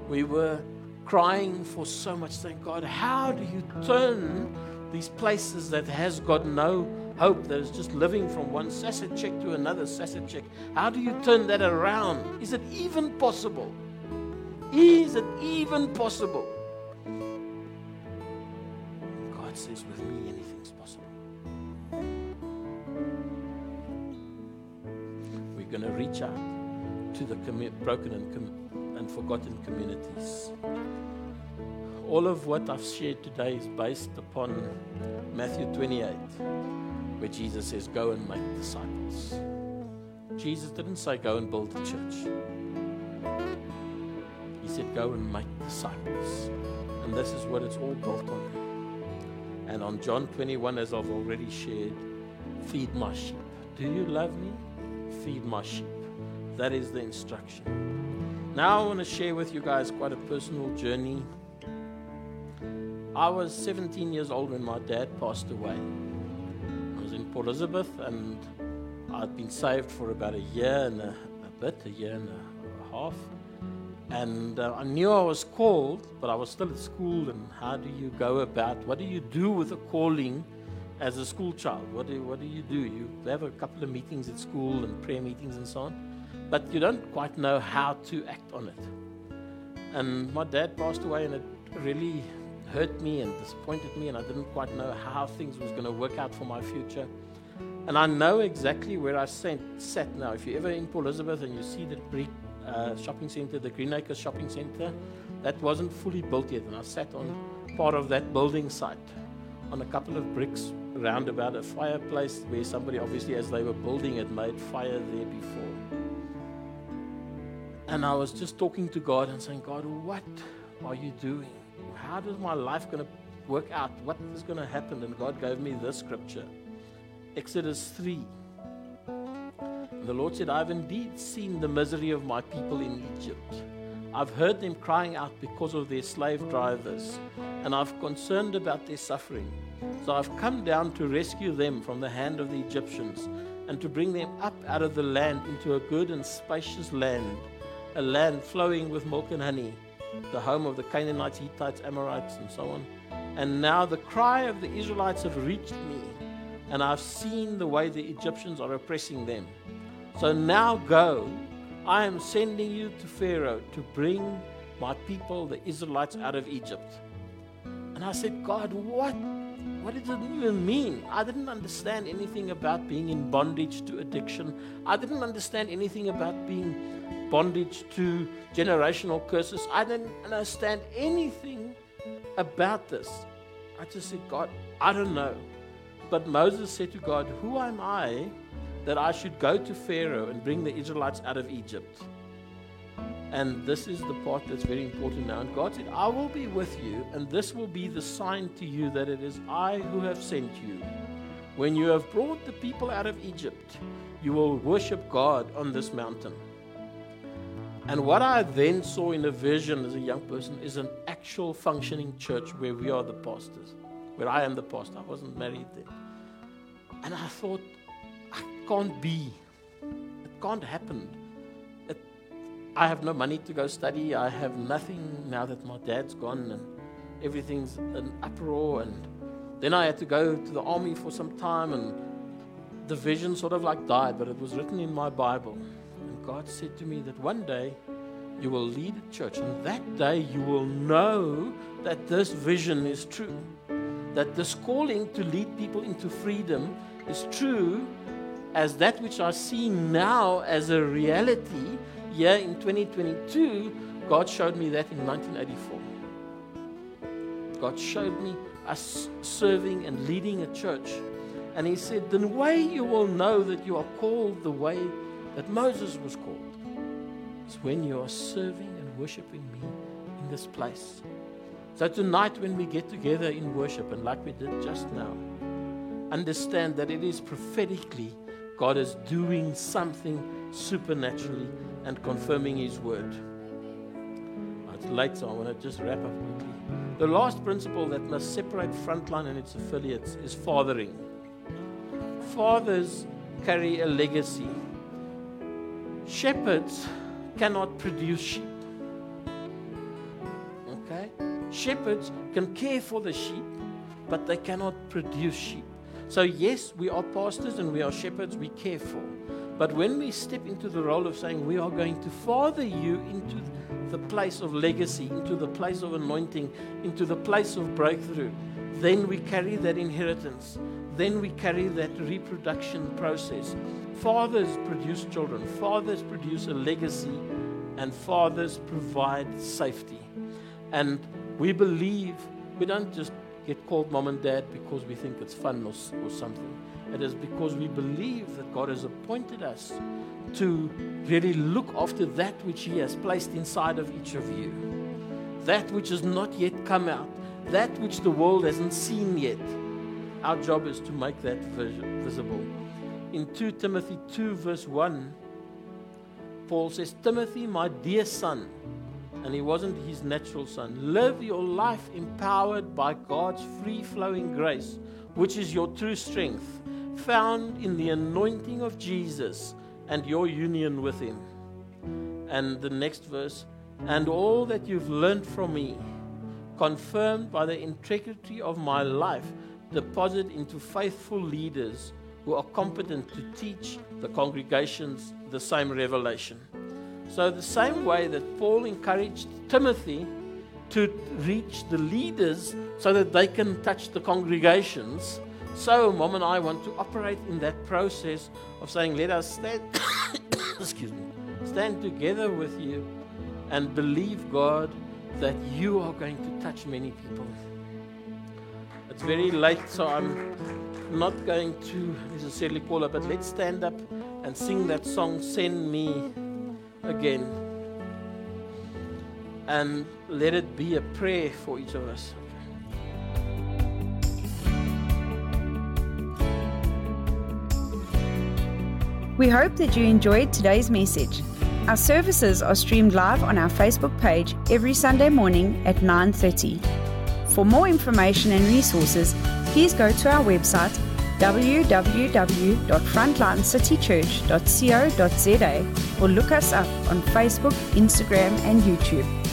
Speaker 2: We were crying for so much, saying, God, how do you turn these places that has got no hope, that is just living from one SASSA cheque to another SASSA cheque? How do you turn that around? Is it even possible? Is it even possible? God says, with me, anything's possible. We're going to reach out to the commu- broken and, com- and forgotten communities. All of what I've shared today is based upon Matthew 28, where Jesus says, Go and make disciples. Jesus didn't say, Go and build a church. He said, Go and make disciples. And this is what it's all built on. And on John 21, as I've already shared, feed my sheep. Do you love me? Feed my sheep. That is the instruction. Now I want to share with you guys quite a personal journey. I was 17 years old when my dad passed away. Port Elizabeth and I'd been saved for about a year and a, a bit, a year and a half. And uh, I knew I was called, but I was still at school. And how do you go about? What do you do with a calling as a school child? What do, what do you do? You have a couple of meetings at school and prayer meetings and so on, but you don't quite know how to act on it. And my dad passed away, and it really hurt me and disappointed me, and I didn't quite know how things was going to work out for my future. And I know exactly where I sat, sat now. If you're ever in Port Elizabeth and you see the brick uh, shopping center, the Greenacres shopping center, that wasn't fully built yet. And I sat on part of that building site on a couple of bricks around about a fireplace where somebody, obviously, as they were building it, made fire there before. And I was just talking to God and saying, God, what are you doing? How is my life going to work out? What is going to happen? And God gave me this scripture Exodus 3. The Lord said, I've indeed seen the misery of my people in Egypt. I've heard them crying out because of their slave drivers, and I've concerned about their suffering. So I've come down to rescue them from the hand of the Egyptians and to bring them up out of the land into a good and spacious land, a land flowing with milk and honey, the home of the Canaanites, Hittites, Amorites, and so on. And now the cry of the Israelites have reached me, and I've seen the way the Egyptians are oppressing them. So now go. I am sending you to Pharaoh to bring my people, the Israelites, out of Egypt. And I said, God, what? What does it even mean? I didn't understand anything about being in bondage to addiction. I didn't understand anything about being bondage to generational curses. I didn't understand anything about this. I just said, God, I don't know. But Moses said to God, Who am I that I should go to Pharaoh and bring the Israelites out of Egypt? And this is the part that's very important now. And God said, I will be with you, and this will be the sign to you that it is I who have sent you. When you have brought the people out of Egypt, you will worship God on this mountain. And what I then saw in a vision as a young person is an actual functioning church where we are the pastors, where I am the pastor. I wasn't married then. And I thought, it can't be. It can't happen. It, I have no money to go study. I have nothing now that my dad's gone and everything's an uproar. And then I had to go to the army for some time, and the vision sort of like died, but it was written in my Bible. And God said to me that one day you will lead a church, and that day you will know that this vision is true. That this calling to lead people into freedom is true as that which I see now as a reality here in 2022, God showed me that in 1984. God showed me us serving and leading a church. And He said, The way you will know that you are called the way that Moses was called is when you are serving and worshiping me in this place. So tonight, when we get together in worship, and like we did just now, understand that it is prophetically God is doing something supernaturally and confirming His word. It's late, so I want to just wrap up quickly. The last principle that must separate Frontline and its affiliates is fathering. fathers carry a legacy. Shepherds cannot produce sheep. Shepherds can care for the sheep, but they cannot produce sheep. So, yes, we are pastors and we are shepherds, we care for. But when we step into the role of saying we are going to father you into the place of legacy, into the place of anointing, into the place of breakthrough, then we carry that inheritance. Then we carry that reproduction process. Fathers produce children, fathers produce a legacy, and fathers provide safety. And we believe we don't just get called mom and dad because we think it's fun or, or something. It is because we believe that God has appointed us to really look after that which He has placed inside of each of you. That which has not yet come out, that which the world hasn't seen yet. Our job is to make that visible. In 2 Timothy 2, verse 1, Paul says, Timothy, my dear son, and he wasn't his natural son, live your life empowered by God's free flowing grace, which is your true strength, found in the anointing of Jesus and your union with him. And the next verse, and all that you've learned from me confirmed by the integrity of my life, deposit into faithful leaders who are competent to teach the congregations the same revelation. So, the same way that Paul encouraged Timothy to reach the leaders so that they can touch the congregations, so mom and I want to operate in that process of saying, let us stand, excuse me, stand together with you and believe God that you are going to touch many people. It's very late, so I'm not going to necessarily call up, but let's stand up and sing that song, Send Me Again. And let it be a prayer for each of us.
Speaker 1: We hope that you enjoyed today's message. Our services are streamed live on our Facebook page every Sunday morning at 9:30. For more information and resources, please go to our website www.frontlinecitychurch.co.za or look us up on Facebook, Instagram, and YouTube.